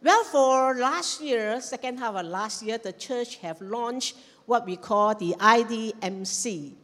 Well, for last year, second half of last year, the church have launched what we call the IDMC,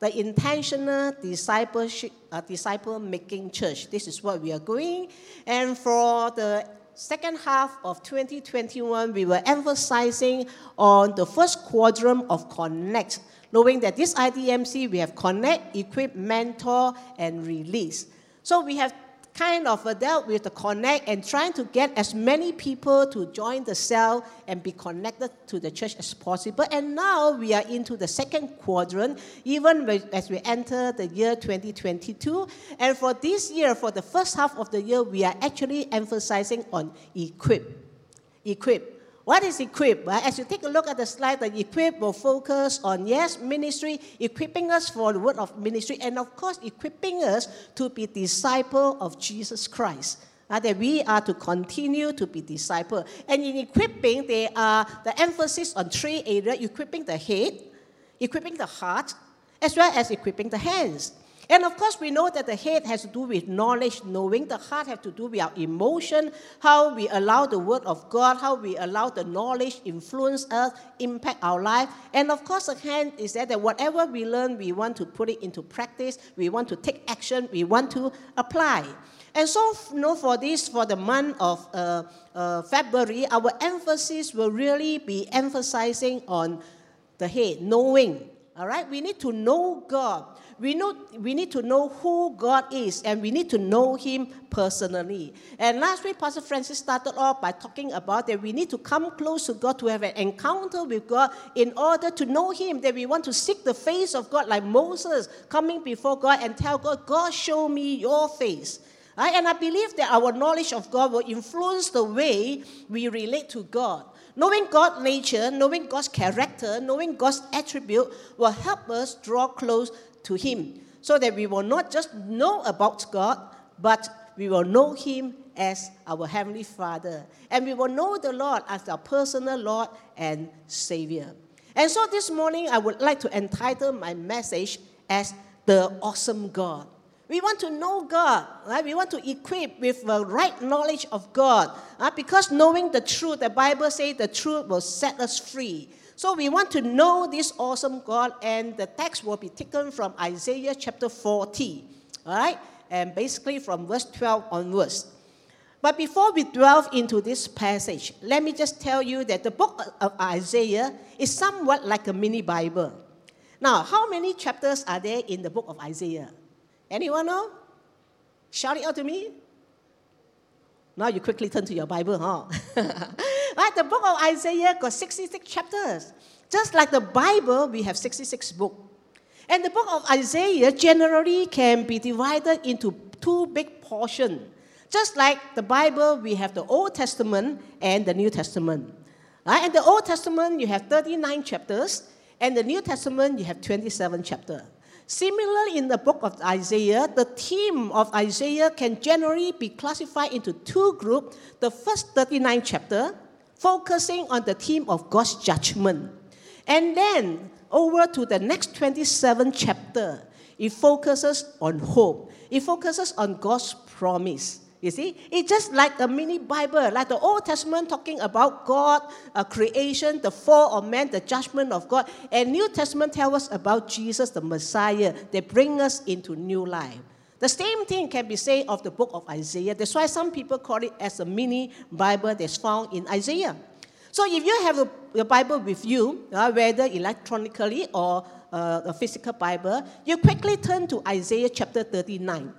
the Intentional Discipleship, uh, Disciple Making Church. This is what we are going. And for the second half of 2021, we were emphasizing on the first quadrant of connect, knowing that this IDMC, we have connect, equip, mentor, and release. So we have kind of a dealt with the connect and trying to get as many people to join the cell and be connected to the church as possible. And now we are into the second quadrant, even as we enter the year 2022. And for this year, for the first half of the year, we are actually emphasizing on equip. Equip. What is equip? As you take a look at the slide, the equip will focus on, yes, ministry, equipping us for the word of ministry, and of course, equipping us to be disciple of Jesus Christ. Uh, that we are to continue to be disciple. And in equipping, there are the emphasis on three areas, equipping the head, equipping the heart, as well as equipping the hands. And of course, we know that the head has to do with knowledge, knowing. The heart has to do with our emotion, how we allow the word of God, how we allow the knowledge influence us, impact our life. And of course, the hand is that, that whatever we learn, we want to put it into practice, we want to take action, we want to apply. And so, you know, for this, for the month of uh, uh, February, our emphasis will really be emphasizing on the head, knowing. All right, we need to know God we, know, we need to know who God is and we need to know Him personally. And last week, Pastor Francis started off by talking about that we need to come close to God to have an encounter with God in order to know Him. That we want to seek the face of God, like Moses coming before God and tell God, God, show me your face. Right? And I believe that our knowledge of God will influence the way we relate to God. Knowing God's nature, knowing God's character, knowing God's attribute will help us draw close to Him so that we will not just know about God, but we will know Him as our Heavenly Father. And we will know the Lord as our personal Lord and Savior. And so this morning, I would like to entitle my message as The Awesome God. We want to know God, right? We want to equip with the right knowledge of God. Uh, because knowing the truth, the Bible says the truth will set us free. So we want to know this awesome God, and the text will be taken from Isaiah chapter 40, all right? And basically from verse 12 onwards. But before we delve into this passage, let me just tell you that the book of Isaiah is somewhat like a mini Bible. Now, how many chapters are there in the book of Isaiah? Anyone know? Shout it out to me. Now you quickly turn to your Bible, huh? right, the book of Isaiah got 66 chapters. Just like the Bible, we have 66 books. And the book of Isaiah generally can be divided into two big portions. Just like the Bible, we have the Old Testament and the New Testament. Right? In the Old Testament, you have 39 chapters, and the New Testament, you have 27 chapters. Similarly, in the book of Isaiah, the theme of Isaiah can generally be classified into two groups. The first 39 chapter, focusing on the theme of God's judgment. And then over to the next 27 chapter, it focuses on hope. It focuses on God's promise. You see, it's just like a mini Bible, like the Old Testament talking about God, uh, creation, the fall of man, the judgment of God. And New Testament tells us about Jesus, the Messiah, that bring us into new life. The same thing can be said of the book of Isaiah. That's why some people call it as a mini Bible that's found in Isaiah. So if you have a Bible with you, uh, whether electronically or uh, a physical Bible, you quickly turn to Isaiah chapter 39.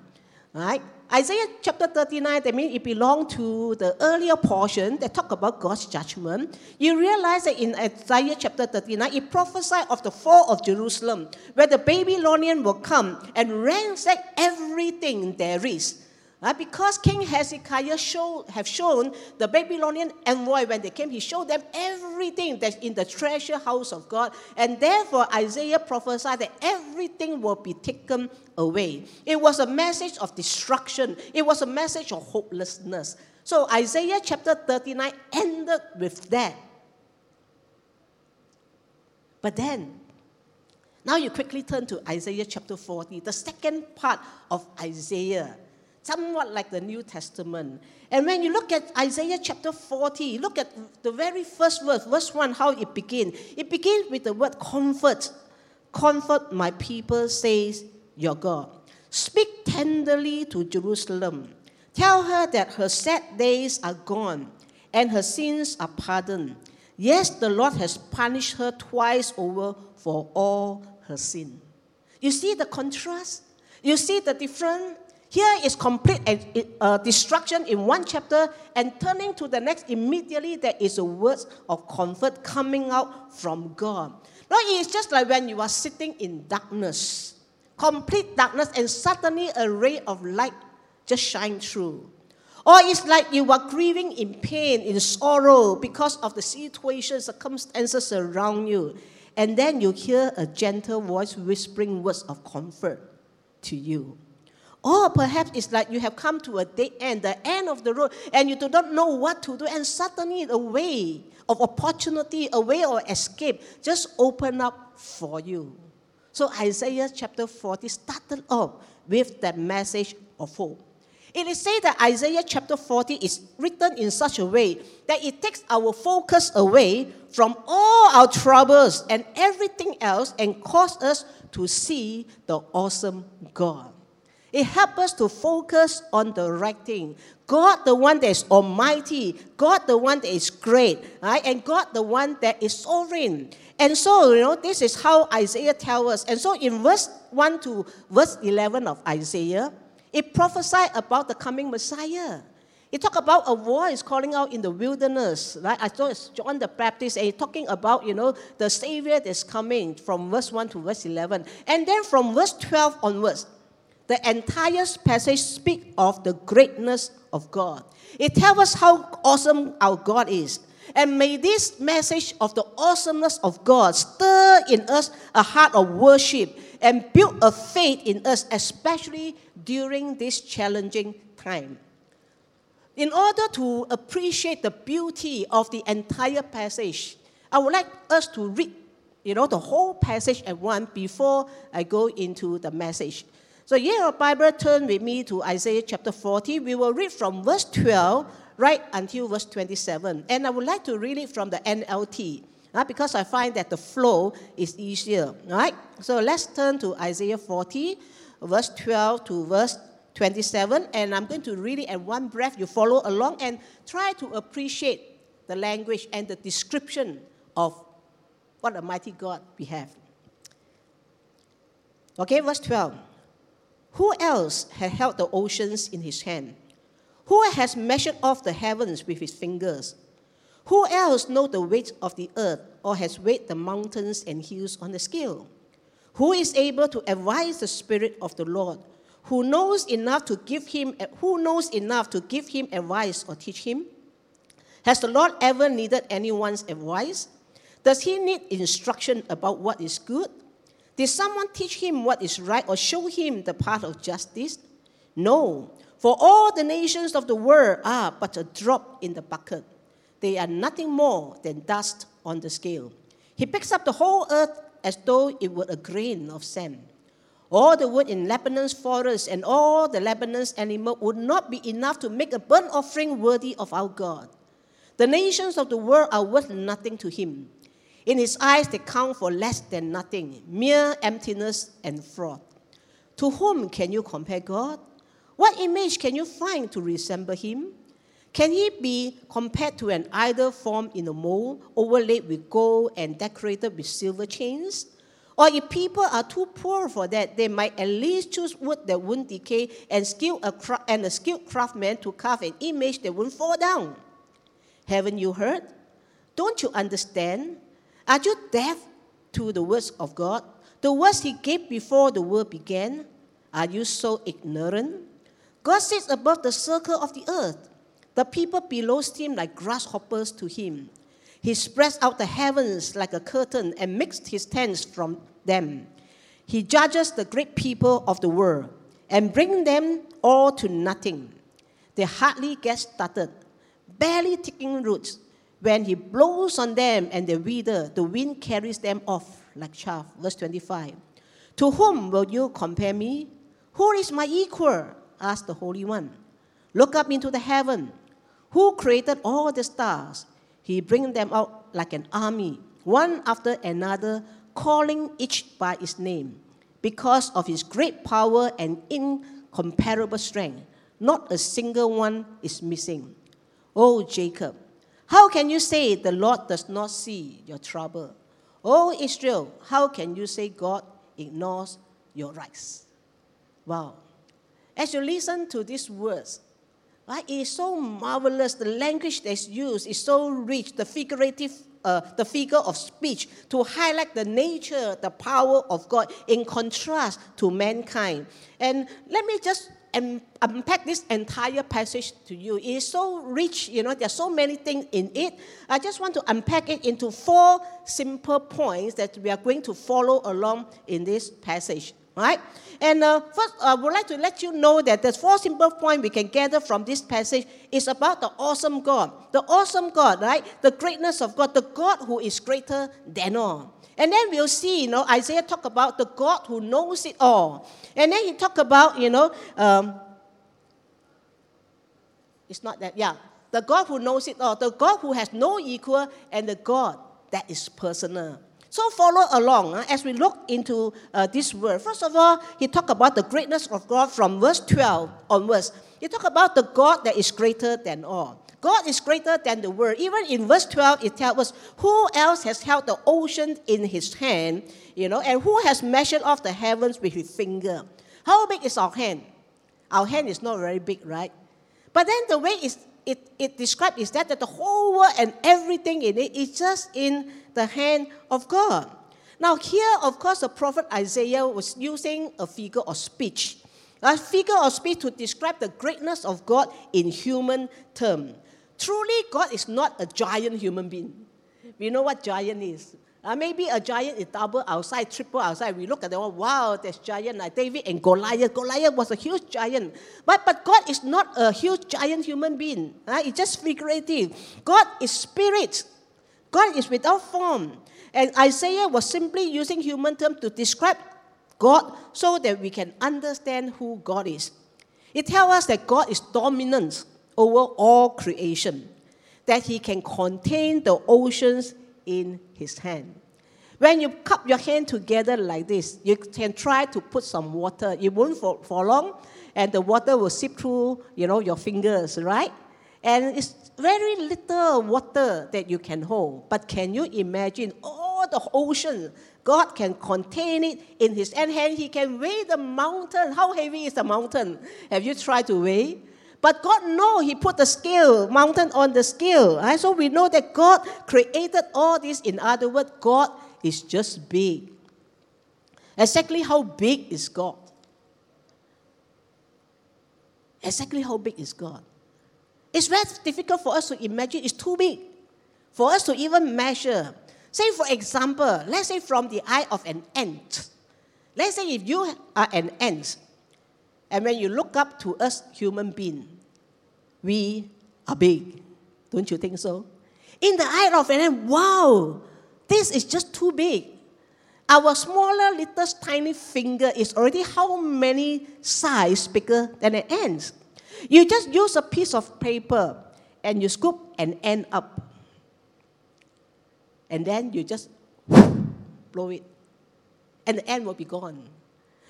Right? Isaiah chapter 39, that means it belongs to the earlier portion that talk about God's judgment. You realize that in Isaiah chapter 39, it prophesied of the fall of Jerusalem, where the Babylonian will come and ransack everything there is. Uh, because King Hezekiah show, have shown the Babylonian envoy when they came, he showed them everything that's in the treasure house of God. And therefore, Isaiah prophesied that everything will be taken away. It was a message of destruction, it was a message of hopelessness. So, Isaiah chapter 39 ended with that. But then, now you quickly turn to Isaiah chapter 40, the second part of Isaiah somewhat like the New Testament. And when you look at Isaiah chapter 40, look at the very first verse, verse 1, how it begins. It begins with the word comfort. Comfort my people, says your God. Speak tenderly to Jerusalem. Tell her that her sad days are gone and her sins are pardoned. Yes, the Lord has punished her twice over for all her sin. You see the contrast? You see the difference? Here is complete uh, destruction in one chapter, and turning to the next, immediately there is a word of comfort coming out from God. No, it's just like when you are sitting in darkness, complete darkness, and suddenly a ray of light just shines through. Or it's like you are grieving in pain, in sorrow because of the situation, circumstances around you. And then you hear a gentle voice whispering words of comfort to you. Or perhaps it's like you have come to a dead end, the end of the road, and you do not know what to do, and suddenly a way of opportunity, a way of escape just open up for you. So Isaiah chapter 40 started off with that message of hope. It is said that Isaiah chapter 40 is written in such a way that it takes our focus away from all our troubles and everything else and cause us to see the awesome God. It helps us to focus on the right thing. God, the one that is almighty, God, the one that is great, right? and God, the one that is sovereign. And so, you know, this is how Isaiah tells us. And so, in verse 1 to verse 11 of Isaiah, it prophesied about the coming Messiah. It talked about a voice calling out in the wilderness. Right? I thought it's John the Baptist, and talking about, you know, the Savior that's coming from verse 1 to verse 11. And then from verse 12 onwards, the entire passage speaks of the greatness of God. It tells us how awesome our God is. And may this message of the awesomeness of God stir in us a heart of worship and build a faith in us, especially during this challenging time. In order to appreciate the beauty of the entire passage, I would like us to read you know, the whole passage at once before I go into the message. So, yeah, your Bible, turn with me to Isaiah chapter 40. We will read from verse 12 right until verse 27. And I would like to read it from the NLT uh, because I find that the flow is easier. Right? So, let's turn to Isaiah 40 verse 12 to verse 27, and I'm going to read it at one breath. You follow along and try to appreciate the language and the description of what a mighty God we have. Okay, verse 12. Who else has held the oceans in his hand? Who has measured off the heavens with his fingers? Who else knows the weight of the earth or has weighed the mountains and hills on the scale? Who is able to advise the Spirit of the Lord? Who knows enough to give him who knows enough to give him advice or teach him? Has the Lord ever needed anyone's advice? Does he need instruction about what is good? Did someone teach him what is right or show him the path of justice? No, for all the nations of the world are but a drop in the bucket. They are nothing more than dust on the scale. He picks up the whole earth as though it were a grain of sand. All the wood in Lebanon's forest and all the Lebanon's animal would not be enough to make a burnt offering worthy of our God. The nations of the world are worth nothing to him. In his eyes, they count for less than nothing, mere emptiness and fraud. To whom can you compare God? What image can you find to resemble him? Can he be compared to an idol formed in a mold, overlaid with gold and decorated with silver chains? Or if people are too poor for that, they might at least choose wood that won't decay and, skill a cra- and a skilled craftsman to carve an image that won't fall down. Haven't you heard? Don't you understand? Are you deaf to the words of God? The words He gave before the world began? Are you so ignorant? God sits above the circle of the earth. The people below him like grasshoppers to him. He spreads out the heavens like a curtain and makes his tents from them. He judges the great people of the world and brings them all to nothing. They hardly get started, barely taking roots. When he blows on them and they wither, the wind carries them off like chaff. Verse 25. To whom will you compare me? Who is my equal? asked the Holy One. Look up into the heaven. Who created all the stars? He brings them out like an army, one after another, calling each by its name. Because of his great power and incomparable strength, not a single one is missing. Oh, Jacob, how can you say the Lord does not see your trouble? Oh, Israel, how can you say God ignores your rights? Wow. As you listen to these words, right, it is so marvelous. The language that's used is so rich, the figurative, uh, the figure of speech to highlight the nature, the power of God in contrast to mankind. And let me just and unpack this entire passage to you. It is so rich, you know, there's so many things in it. I just want to unpack it into four simple points that we are going to follow along in this passage. Right? And uh, first, I would like to let you know that the four simple points we can gather from this passage is about the awesome God. The awesome God, right? The greatness of God, the God who is greater than all. And then we'll see, you know, Isaiah talk about the God who knows it all. And then he talk about, you know, um, it's not that, yeah, the God who knows it all, the God who has no equal, and the God that is personal. So follow along uh, as we look into uh, this word. First of all, he talk about the greatness of God from verse 12 onwards. He talk about the God that is greater than all. God is greater than the world. Even in verse 12, it tells us who else has held the ocean in his hand, you know, and who has measured off the heavens with his finger. How big is our hand? Our hand is not very big, right? But then the way it, it described is that, that the whole world and everything in it is just in the hand of God. Now, here, of course, the prophet Isaiah was using a figure of speech. A figure of speech to describe the greatness of God in human terms. Truly, God is not a giant human being. We know what giant is. Uh, maybe a giant is double outside, triple outside. We look at them, wow, there's giant like David and Goliath. Goliath was a huge giant. But, but God is not a huge giant human being. Uh, it's just figurative. God is spirit. God is without form. And Isaiah was simply using human terms to describe God so that we can understand who God is. It tells us that God is dominant over all creation, that he can contain the oceans in his hand. When you cup your hand together like this, you can try to put some water. It won't for, for long, and the water will seep through, you know, your fingers, right? And it's very little water that you can hold. But can you imagine all the ocean? God can contain it in His hand. He can weigh the mountain. How heavy is the mountain? Have you tried to weigh? But God know He put the scale, mountain on the scale. Right? So we know that God created all this. In other words, God is just big. Exactly how big is God? Exactly how big is God? It's very difficult for us to imagine. It's too big for us to even measure. Say, for example, let's say from the eye of an ant. Let's say if you are an ant, and when you look up to us human beings, we are big. Don't you think so? In the eye of an ant, wow, this is just too big. Our smaller little tiny finger is already how many size bigger than an ant? You just use a piece of paper and you scoop an ant up. And then you just blow it. And the ant will be gone.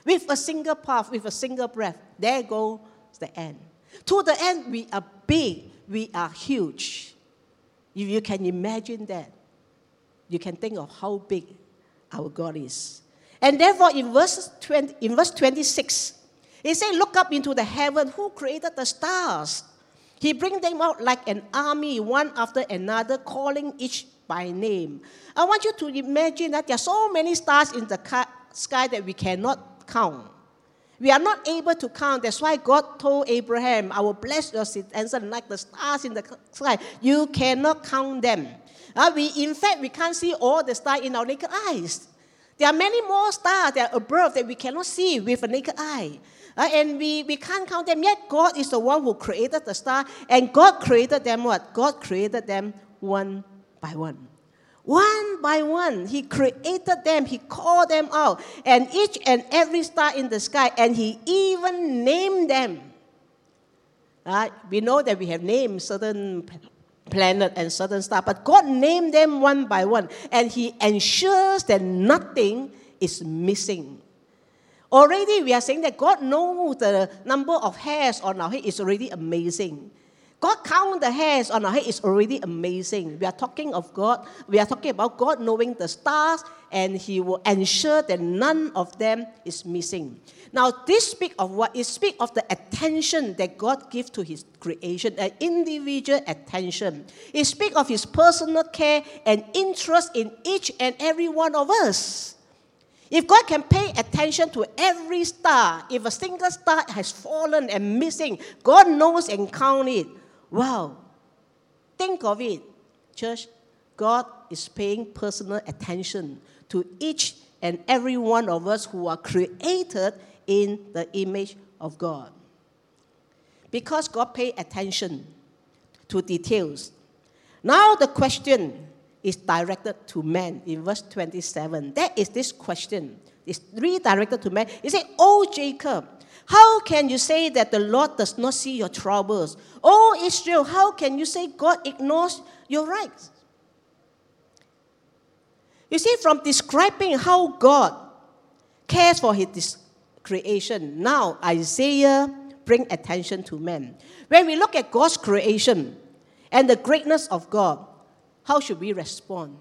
With a single puff, with a single breath, there goes the ant. To the end, we are big, we are huge. If you can imagine that, you can think of how big our God is. And therefore, in verse, 20, in verse 26, it says, Look up into the heaven, who created the stars? He brings them out like an army, one after another, calling each by name. I want you to imagine that there are so many stars in the sky that we cannot count. We are not able to count. That's why God told Abraham, I will bless your descendants like the stars in the sky. You cannot count them. Uh, we, in fact, we can't see all the stars in our naked eyes. There are many more stars that are above that we cannot see with a naked eye. Uh, and we, we can't count them. Yet God is the one who created the star. And God created them what? God created them one by one. One by one, He created them, He called them out, and each and every star in the sky, and He even named them. Right? We know that we have named certain planet and certain star, but God named them one by one, and He ensures that nothing is missing. Already, we are saying that God knows the number of hairs on our head is already amazing. God count the hairs on our head is already amazing. We are talking of God. We are talking about God knowing the stars, and He will ensure that none of them is missing. Now, this speak of what? It speak of the attention that God gives to His creation, an individual attention. It speak of His personal care and interest in each and every one of us. If God can pay attention to every star, if a single star has fallen and missing, God knows and count it. Wow. Think of it, church. God is paying personal attention to each and every one of us who are created in the image of God. Because God paid attention to details. Now the question is directed to man in verse 27. That is this question. It's redirected to man. He said, Oh Jacob, how can you say that the Lord does not see your troubles? Oh, Israel, how can you say God ignores your rights? You see, from describing how God cares for his creation, now Isaiah bring attention to man. When we look at God's creation and the greatness of God, how should we respond?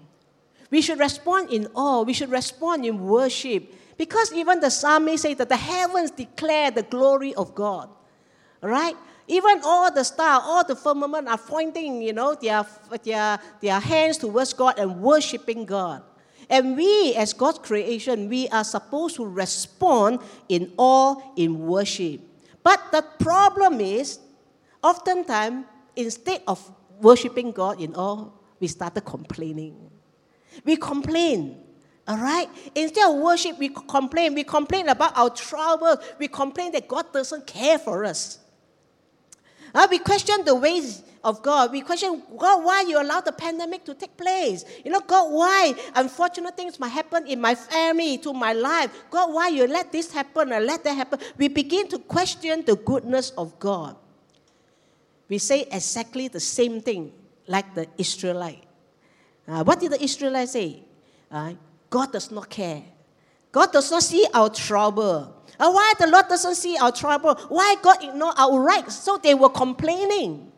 We should respond in awe. We should respond in worship. Because even the psalmist say that the heavens declare the glory of God. Right? Even all the stars, all the firmament are pointing, you know, their, their, their hands towards God and worshiping God. And we, as God's creation, we are supposed to respond in awe, in worship. But the problem is, oftentimes, instead of worshiping God in awe, we started complaining. We complain. All right? Instead of worship, we complain. We complain about our trouble. We complain that God doesn't care for us. Uh, we question the ways of God. We question, God, why you allow the pandemic to take place? You know, God, why unfortunate things might happen in my family, to my life? God, why you let this happen or let that happen? We begin to question the goodness of God. We say exactly the same thing like the Israelite. Uh, what did the Israelite say? Uh, God does not care. God does not see our trouble. Uh, why the Lord doesn't see our trouble? Why God ignore our rights? So they were complaining.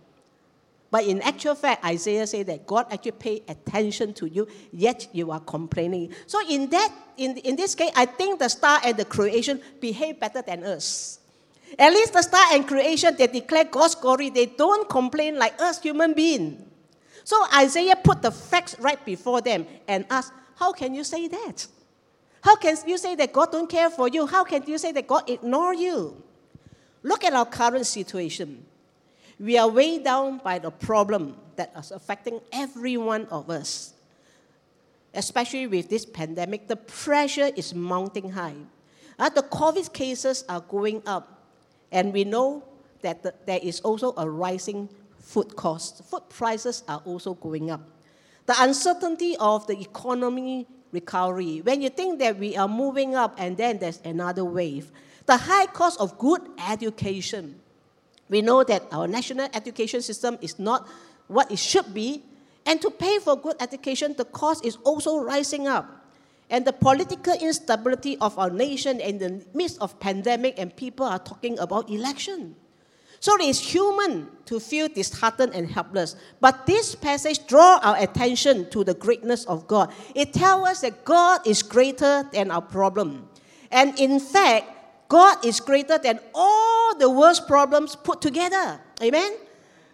But in actual fact, Isaiah said that God actually paid attention to you, yet you are complaining. So in that, in, in this case, I think the star and the creation behave better than us. At least the star and creation, they declare God's glory. They don't complain like us human beings. So Isaiah put the facts right before them and asked, How can you say that? How can you say that God don't care for you? How can you say that God ignore you? Look at our current situation. We are weighed down by the problem that is affecting every one of us. Especially with this pandemic, the pressure is mounting high. Uh, the COVID cases are going up, and we know that the, there is also a rising food costs. Food prices are also going up. The uncertainty of the economy recovery, when you think that we are moving up and then there's another wave. The high cost of good education. We know that our national education system is not what it should be, and to pay for good education, the cost is also rising up. And the political instability of our nation in the midst of pandemic, and people are talking about election. So it is human to feel disheartened and helpless. But this passage draws our attention to the greatness of God. It tells us that God is greater than our problem. And in fact, God is greater than all the world's problems put together. Amen?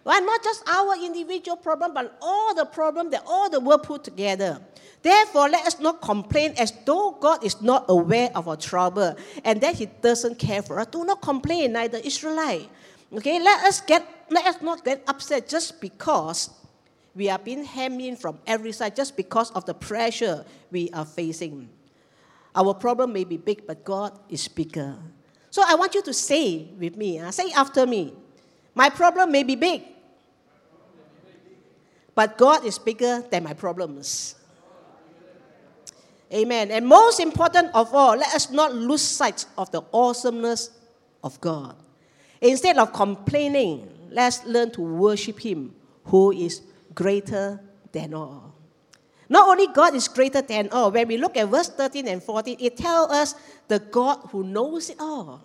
Well, not just our individual problem, but all the problem that all the world put together. Therefore, let us not complain as though God is not aware of our trouble and that He doesn't care for us. Do not complain, neither Israelite. Okay, let us get let us not get upset just because we are being hemmed in from every side, just because of the pressure we are facing. Our problem may be big, but God is bigger. So I want you to say with me, uh, say after me, my problem may be big, but God is bigger than my problems. Amen. And most important of all, let us not lose sight of the awesomeness of God. Instead of complaining, let's learn to worship Him who is greater than all. Not only God is greater than all, when we look at verse 13 and 14, it tells us the God who knows it all.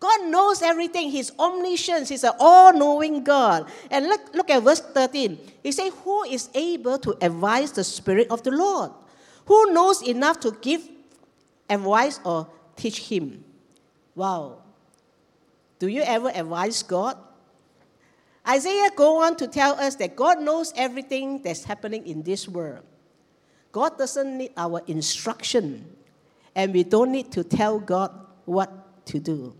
God knows everything. He's omniscient. He's an all knowing God. And look, look at verse 13. He says, Who is able to advise the Spirit of the Lord? Who knows enough to give advice or teach him? Wow. Do you ever advise God? Isaiah go on to tell us that God knows everything that's happening in this world. God doesn't need our instruction, and we don't need to tell God what to do.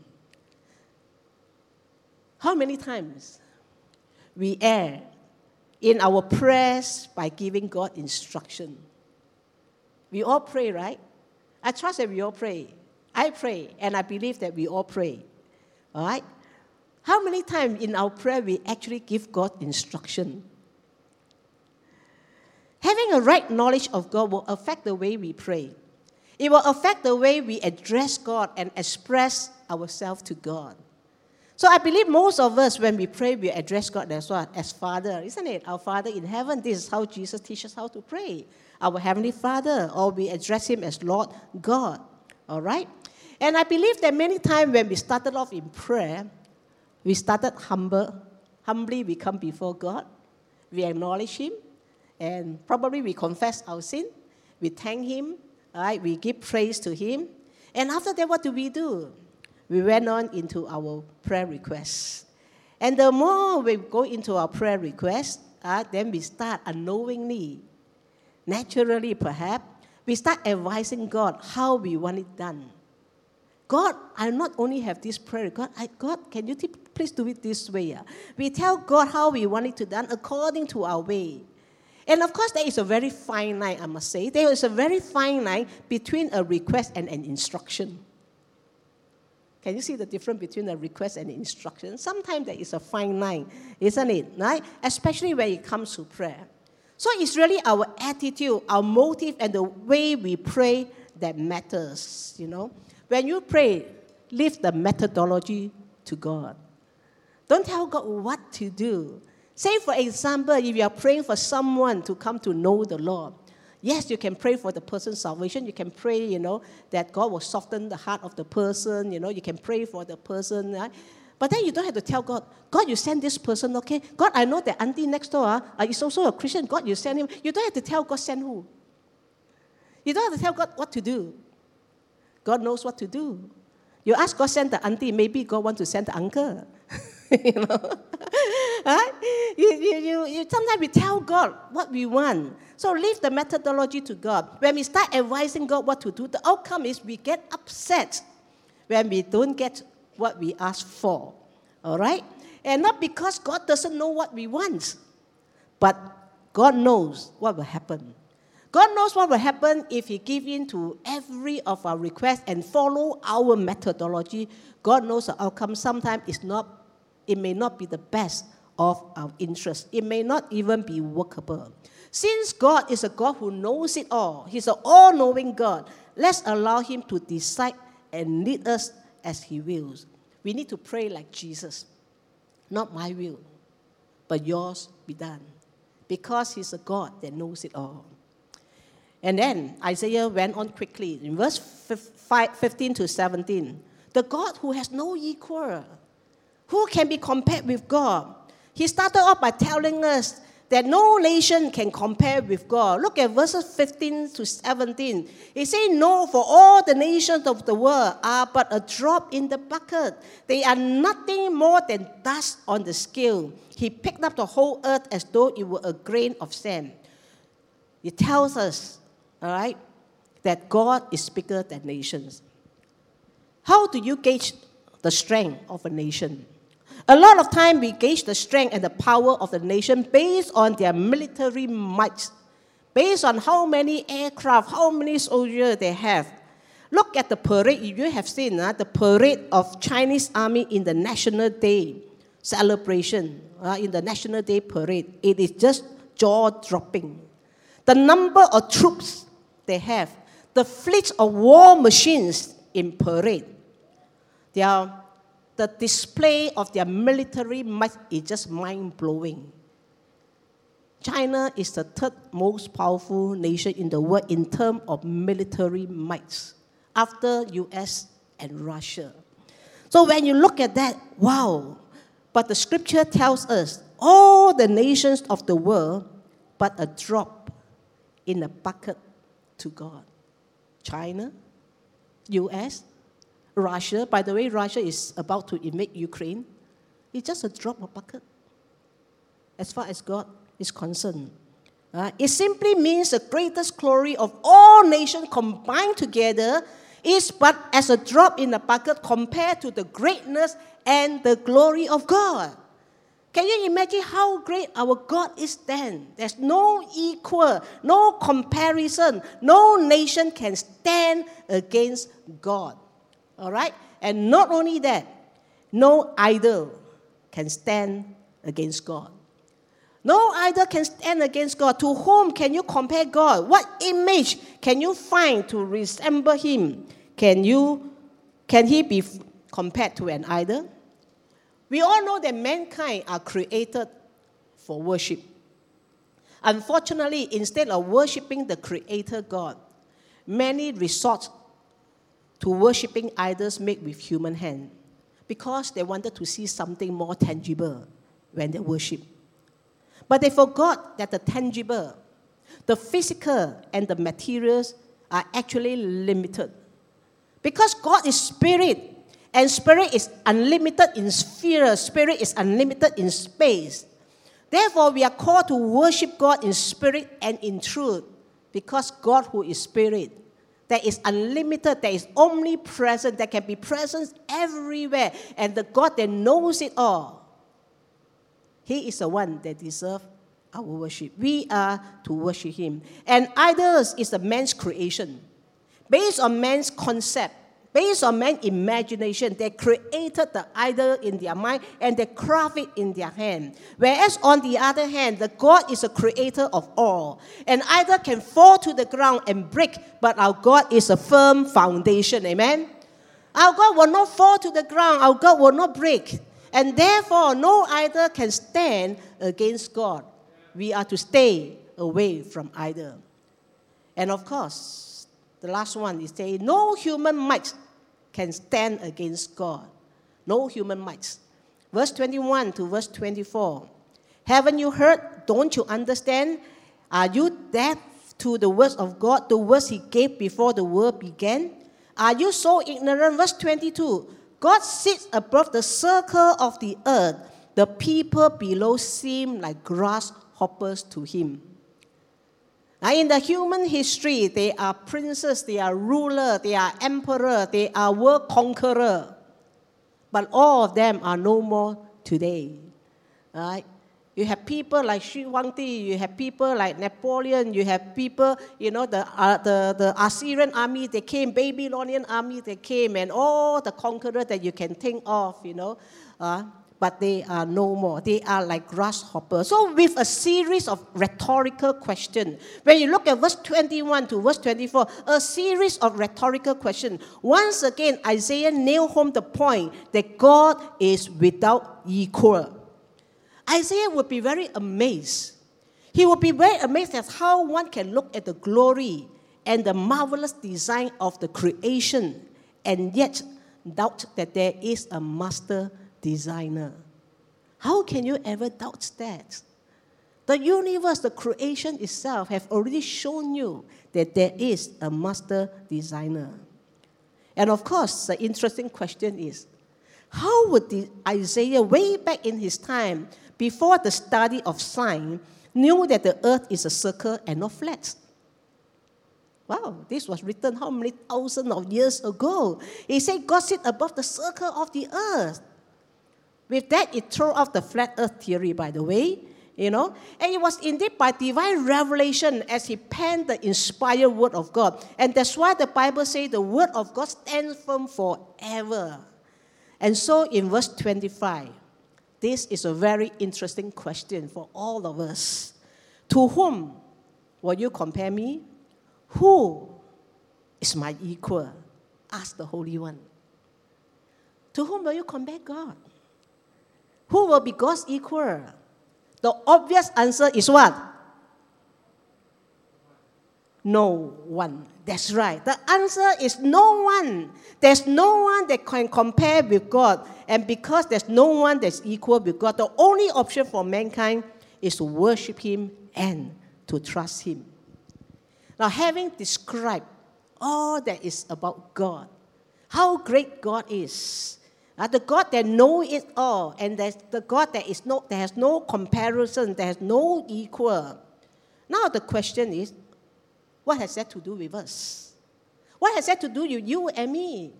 How many times we err in our prayers by giving God instruction? We all pray, right? I trust that we all pray. I pray, and I believe that we all pray. All right? How many times in our prayer we actually give God instruction? Having a right knowledge of God will affect the way we pray. It will affect the way we address God and express ourselves to God. So I believe most of us, when we pray, we address God as what? As Father, isn't it? Our Father in heaven. This is how Jesus teaches how to pray. Our Heavenly Father, or we address Him as Lord God. All right? And I believe that many times when we started off in prayer, we started humble. Humbly, we come before God. We acknowledge Him. And probably we confess our sin. We thank Him. Right? We give praise to Him. And after that, what do we do? we went on into our prayer requests. And the more we go into our prayer requests, uh, then we start unknowingly, naturally perhaps, we start advising God how we want it done. God, I not only have this prayer, God, I, God, can you t- please do it this way? Uh? We tell God how we want it to done according to our way. And of course, there is a very fine line, I must say. There is a very fine line between a request and an instruction. Can you see the difference between a request and an instruction? Sometimes there is a fine line, isn't it? Right? Especially when it comes to prayer. So it's really our attitude, our motive, and the way we pray that matters. You know, when you pray, leave the methodology to God. Don't tell God what to do. Say, for example, if you are praying for someone to come to know the Lord, Yes, you can pray for the person's salvation. You can pray, you know, that God will soften the heart of the person. You know, you can pray for the person. Right? But then you don't have to tell God, God, you send this person, okay? God, I know that auntie next door uh, is also a Christian. God, you send him. You don't have to tell God, send who. You don't have to tell God what to do. God knows what to do. You ask God, send the auntie, maybe God wants to send the uncle. you know? right? You, you, you, you, sometimes we tell God what we want. So leave the methodology to God. When we start advising God what to do, the outcome is we get upset when we don't get what we ask for. All right? And not because God doesn't know what we want, but God knows what will happen. God knows what will happen if He give in to every of our requests and follow our methodology. God knows the outcome. Sometimes it's not, it may not be the best of our interest. It may not even be workable. Since God is a God who knows it all, He's an all knowing God, let's allow Him to decide and lead us as He wills. We need to pray like Jesus. Not my will, but yours be done. Because He's a God that knows it all. And then Isaiah went on quickly in verse 15 to 17. The God who has no equal, who can be compared with God? He started off by telling us that no nation can compare with God. Look at verses 15 to 17. He said, No, for all the nations of the world are but a drop in the bucket. They are nothing more than dust on the scale. He picked up the whole earth as though it were a grain of sand. It tells us, all right, that God is bigger than nations. How do you gauge the strength of a nation? A lot of time we gauge the strength and the power of the nation based on their military might, based on how many aircraft, how many soldiers they have. Look at the parade. You have seen uh, the parade of Chinese army in the National Day celebration, uh, in the National Day parade, it is just jaw-dropping. The number of troops they have, the fleet of war machines in parade. They are the display of their military might is just mind blowing. China is the third most powerful nation in the world in terms of military might after US and Russia. So when you look at that, wow. But the scripture tells us all the nations of the world but a drop in a bucket to God. China, US, Russia. By the way, Russia is about to invade Ukraine. It's just a drop of bucket as far as God is concerned. Uh, it simply means the greatest glory of all nations combined together is but as a drop in the bucket compared to the greatness and the glory of God. Can you imagine how great our God is then? There's no equal, no comparison. No nation can stand against God. All right? And not only that, no idol can stand against God. No idol can stand against God. To whom can you compare God? What image can you find to resemble him? Can you can he be compared to an idol? We all know that mankind are created for worship. Unfortunately, instead of worshiping the Creator God, many resort to worshiping idols made with human hand because they wanted to see something more tangible when they worship. But they forgot that the tangible, the physical, and the materials are actually limited. Because God is spirit, and spirit is unlimited in sphere, spirit is unlimited in space. Therefore, we are called to worship God in spirit and in truth because God, who is spirit, that is unlimited, that is omnipresent, that can be present everywhere, and the God that knows it all, He is the one that deserves our worship. We are to worship Him. And idols is a man's creation, based on man's concept based on man's imagination, they created the idol in their mind and they craft it in their hand. Whereas on the other hand, the God is a creator of all. An idol can fall to the ground and break, but our God is a firm foundation. Amen. Our God will not fall to the ground, our God will not break. And therefore, no idol can stand against God. We are to stay away from idol. And of course, the last one is say, no human might can stand against God. No human might. Verse 21 to verse 24. Haven't you heard? Don't you understand? Are you deaf to the words of God, the words He gave before the world began? Are you so ignorant? Verse 22 God sits above the circle of the earth. The people below seem like grasshoppers to Him. Now, in the human history, they are princes, they are ruler, they are emperor, they are world conqueror. But all of them are no more today. Right? You have people like Shi Huangdi, you have people like Napoleon, you have people, you know, the, uh, the, the Assyrian army, they came, Babylonian army, they came, and all the conquerors that you can think of, you know. Uh, but they are no more. They are like grasshoppers. So, with a series of rhetorical questions, when you look at verse 21 to verse 24, a series of rhetorical questions. Once again, Isaiah nailed home the point that God is without equal. Isaiah would be very amazed. He would be very amazed at how one can look at the glory and the marvelous design of the creation and yet doubt that there is a master designer. How can you ever doubt that? The universe, the creation itself, have already shown you that there is a master designer. And of course, the interesting question is how would the Isaiah, way back in his time, before the study of science, knew that the earth is a circle and not flat? Wow, this was written how many thousands of years ago? He said, God sit above the circle of the earth. With that, it threw out the flat earth theory, by the way, you know. And it was indeed by divine revelation as he penned the inspired word of God. And that's why the Bible says the word of God stands firm forever. And so in verse 25, this is a very interesting question for all of us. To whom will you compare me? Who is my equal? Ask the Holy One. to whom will you compare God? Who will be God's equal? The obvious answer is what? No one. That's right. The answer is no one. There's no one that can compare with God. And because there's no one that's equal with God, the only option for mankind is to worship Him and to trust Him. Now, having described all that is about God, how great God is, uh, the God that knows it all, and the God that is no, that has no comparison, that has no equal. Now the question is, what has that to do with us? What has that to do with you and me?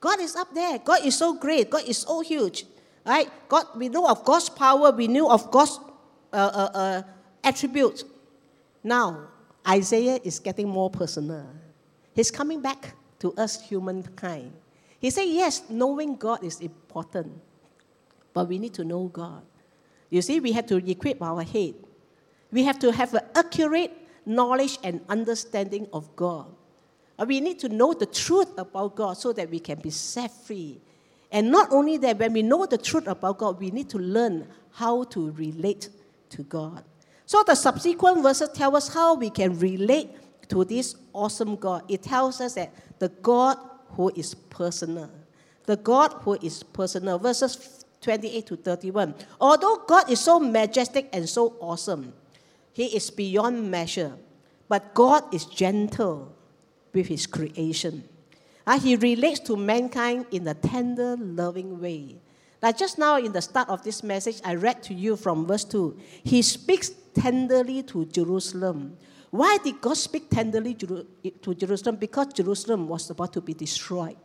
God is up there. God is so great. God is so huge. Right? God, we know of God's power. We knew of God's uh, uh, uh, attributes. Now, Isaiah is getting more personal. He's coming back to us, humankind. He said, yes, knowing God is important, but we need to know God. You see, we have to equip our head. We have to have an accurate knowledge and understanding of God. Uh, we need to know the truth about God so that we can be set free. And not only that, when we know the truth about God, we need to learn how to relate to God. So the subsequent verses tell us how we can relate to this awesome God. It tells us that the God who is personal. The God who is personal. Verses 28 to 31. Although God is so majestic and so awesome, He is beyond measure. But God is gentle with His creation. Uh, he relates to mankind in a tender, loving way. Like just now in the start of this message, I read to you from verse 2. He speaks tenderly to Jerusalem why did God speak tenderly to Jerusalem? Because Jerusalem was about to be destroyed.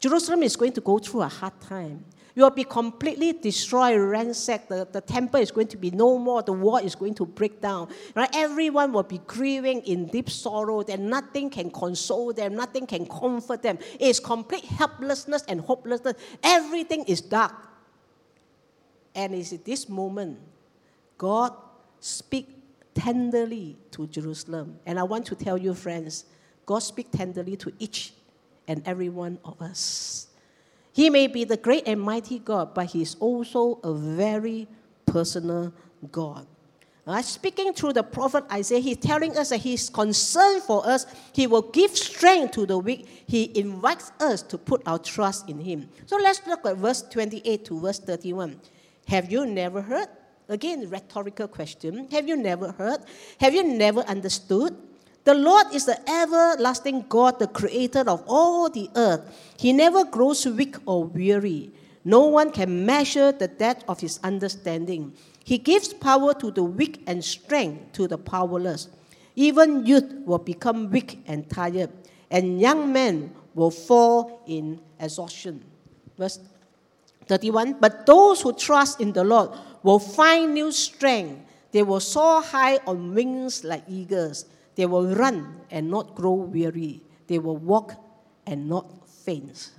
Jerusalem is going to go through a hard time. You will be completely destroyed, ransacked. The, the temple is going to be no more. The wall is going to break down. Right? Everyone will be grieving in deep sorrow. That nothing can console them. Nothing can comfort them. It is complete helplessness and hopelessness. Everything is dark. And it's at this moment God speak tenderly to Jerusalem. And I want to tell you, friends, God speaks tenderly to each and every one of us. He may be the great and mighty God, but He is also a very personal God. Speaking through the prophet Isaiah, he's telling us that he's concerned for us. He will give strength to the weak. He invites us to put our trust in him. So let's look at verse 28 to verse 31. Have you never heard? Again, rhetorical question. Have you never heard? Have you never understood? The Lord is the everlasting God, the creator of all the earth. He never grows weak or weary. No one can measure the depth of his understanding. He gives power to the weak and strength to the powerless. Even youth will become weak and tired, and young men will fall in exhaustion. Verse 31 But those who trust in the Lord will find new strength. They will soar high on wings like eagles. They will run and not grow weary. They will walk and not faint.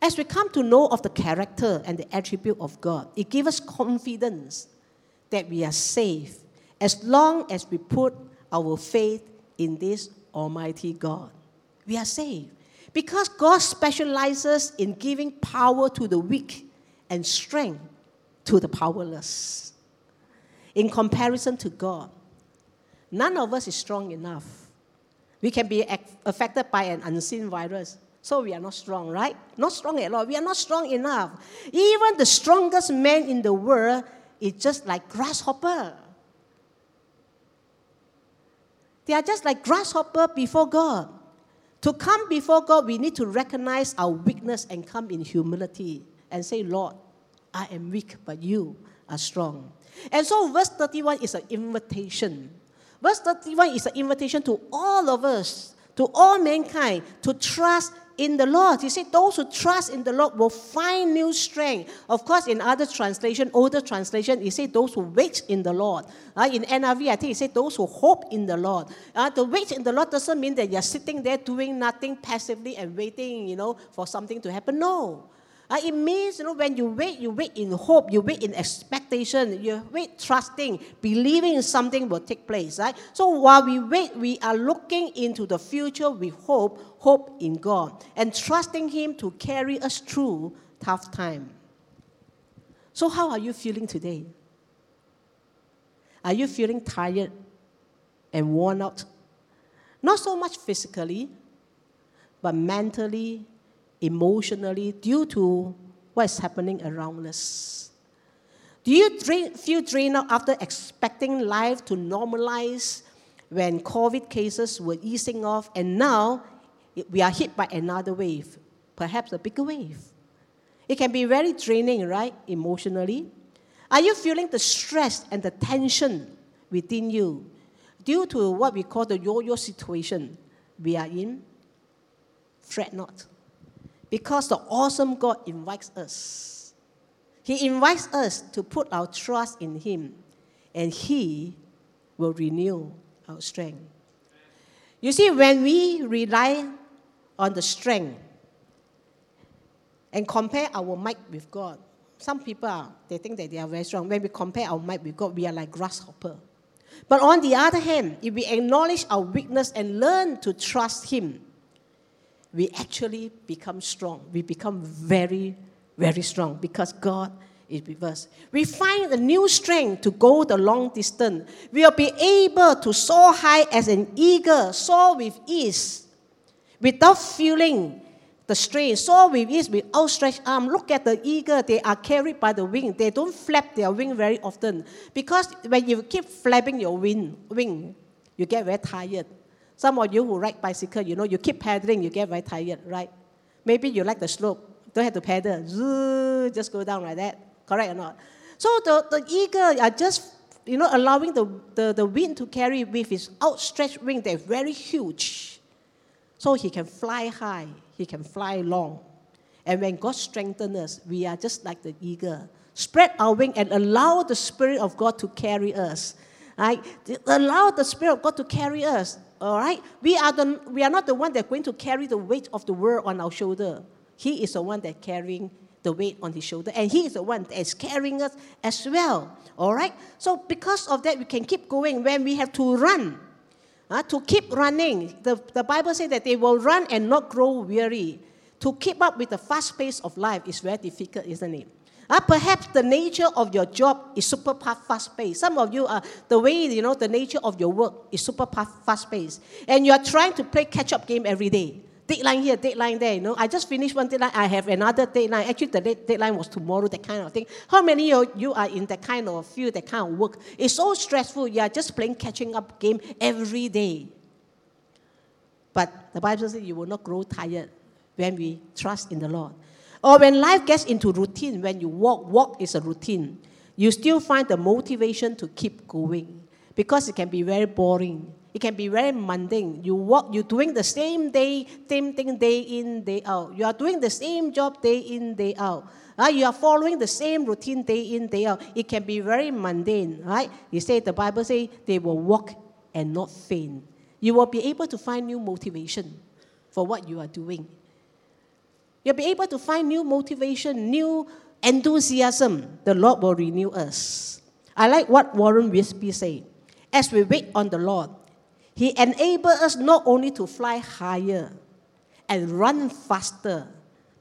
As we come to know of the character and the attribute of God, it gives us confidence that we are safe as long as we put our faith in this Almighty God. We are safe because God specializes in giving power to the weak and strength to the powerless. In comparison to God, none of us is strong enough. We can be affected by an unseen virus. So we are not strong, right? Not strong at all. We are not strong enough. Even the strongest man in the world is just like grasshopper. They are just like grasshopper before God. To come before God, we need to recognize our weakness and come in humility and say, Lord, I am weak, but you are strong. And so, verse 31 is an invitation. Verse 31 is an invitation to all of us, to all mankind, to trust in the Lord. He said, Those who trust in the Lord will find new strength. Of course, in other translation, older translation, he said, Those who wait in the Lord. Uh, in NIV, I think he said, Those who hope in the Lord. Uh, the wait in the Lord doesn't mean that you're sitting there doing nothing passively and waiting, you know, for something to happen. No. Uh, it means, you know, when you wait, you wait in hope, you wait in expectation, you wait trusting, believing something will take place, right? So while we wait, we are looking into the future with hope, hope in God, and trusting Him to carry us through tough time. So how are you feeling today? Are you feeling tired and worn out? Not so much physically, but mentally, emotionally, due to what is happening around us. Do you drain, feel drained out after expecting life to normalize when COVID cases were easing off and now we are hit by another wave, perhaps a bigger wave? It can be very draining, right, emotionally. Are you feeling the stress and the tension within you due to what we call the yo yo situation we are in? Fret not. Because the awesome God invites us. He invites us to put our trust in Him, and He will renew our strength. You see, when we rely on the strength and compare our might with God, some people are, they think that they are very strong. When we compare our might with God, we are like grasshopper. But on the other hand, if we acknowledge our weakness and learn to trust Him, we actually become strong. We become very, very strong because God is with us. We find a new strength to go the long distance. We will be able to soar high as an eagle, soar with ease, without feeling the strain. Soar with ease with outstretched arm. Look at the eagle; they are carried by the wing. They don't flap their wing very often because when you keep flapping your wing, wing, you get very tired. Some of you who ride bicycle, you know, you keep pedaling, you get very tired, right? Maybe you like the slope, don't have to pedal, just go down like that. Correct or not? So the, the eagle are just, you know, allowing the, the, the wind to carry with his outstretched wing. They're very huge. So he can fly high, he can fly long. And when God strengthens us, we are just like the eagle. Spread our wing and allow the Spirit of God to carry us. Right? Allow the Spirit of God to carry us. All right? We are, the, we are not the one that's going to carry the weight of the world on our shoulder. He is the one that's carrying the weight on his shoulder, and he is the one that is carrying us as well. All right? So, because of that, we can keep going when we have to run. Uh, to keep running, the, the Bible says that they will run and not grow weary. To keep up with the fast pace of life is very difficult, isn't it? Uh, perhaps the nature of your job is super fast paced. Some of you are the way you know the nature of your work is super fast paced, and you are trying to play catch up game every day. Deadline here, deadline there. You know, I just finished one deadline. I have another deadline. Actually, the deadline was tomorrow. That kind of thing. How many of you are in that kind of field, that kind of work? It's so stressful. You are just playing catching up game every day. But the Bible says you will not grow tired when we trust in the Lord. Or when life gets into routine, when you walk, walk is a routine, you still find the motivation to keep going because it can be very boring. It can be very mundane. You walk, you're doing the same day, same thing day in, day out. You are doing the same job day in, day out. Uh, you are following the same routine day in, day out. It can be very mundane, right? You say the Bible say they will walk and not faint. You will be able to find new motivation for what you are doing. You'll be able to find new motivation, new enthusiasm. The Lord will renew us. I like what Warren Wiersbe said. As we wait on the Lord, He enables us not only to fly higher and run faster,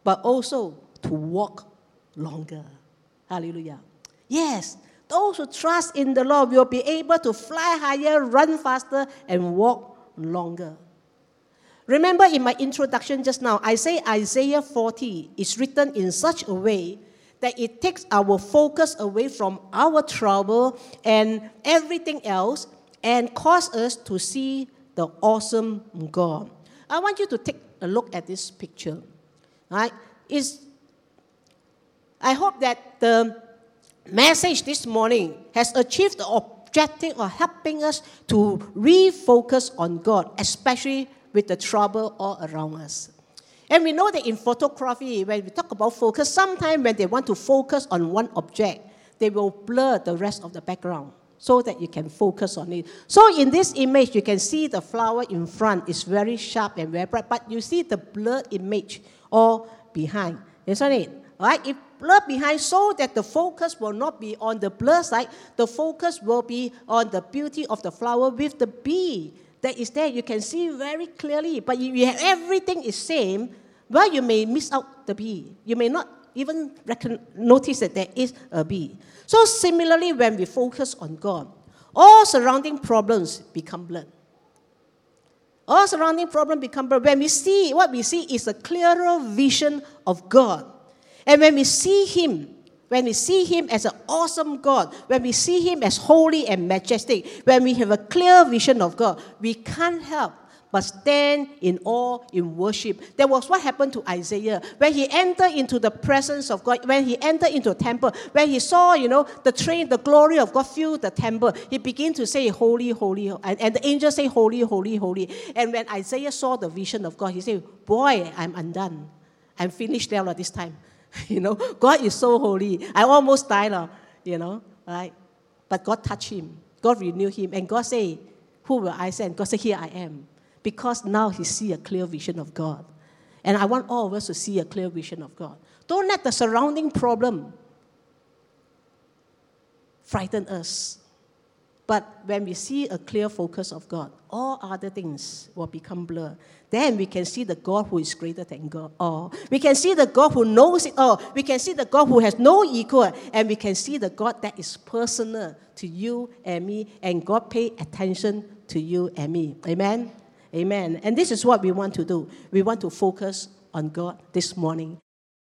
but also to walk longer. Hallelujah. Yes, those who trust in the Lord will be able to fly higher, run faster, and walk longer. Remember in my introduction just now, I say Isaiah 40 is written in such a way that it takes our focus away from our trouble and everything else and cause us to see the awesome God. I want you to take a look at this picture. Right? Is I hope that the message this morning has achieved the objective of helping us to refocus on God, especially with the trouble all around us. And we know that in photography, when we talk about focus, sometimes when they want to focus on one object, they will blur the rest of the background so that you can focus on it. So in this image, you can see the flower in front is very sharp and very bright, but you see the blurred image all behind, isn't it? right? If blurred behind so that the focus will not be on the blur side, the focus will be on the beauty of the flower with the bee that is there. You can see very clearly. But you have everything is same, well, you may miss out the bee. You may not even recon- notice that there is a bee. So similarly, when we focus on God, all surrounding problems become blurred. All surrounding problems become blurred. When we see, what we see is a clearer vision of God. And when we see Him, when we see Him as an awesome God, when we see Him as holy and majestic, when we have a clear vision of God, we can't help but stand in awe in worship. That was what happened to Isaiah. When he entered into the presence of God, when he entered into a temple, when he saw, you know, the train, the glory of God fill the temple, he began to say, Holy, holy, and, and the angels say, Holy, holy, holy. And when Isaiah saw the vision of God, he said, Boy, I'm undone. I'm finished there this time. you know, God is so holy. I almost died, uh, you know, right? But God touched him. God renewed him. And God said, Who will I send? God said, Here I am because now he see a clear vision of God. And I want all of us to see a clear vision of God. Don't let the surrounding problem frighten us. But when we see a clear focus of God, all other things will become blur. Then we can see the God who is greater than God all. We can see the God who knows it all. We can see the God who has no equal. And we can see the God that is personal to you and me. And God pay attention to you and me. Amen. Amen. And this is what we want to do. We want to focus on God this morning.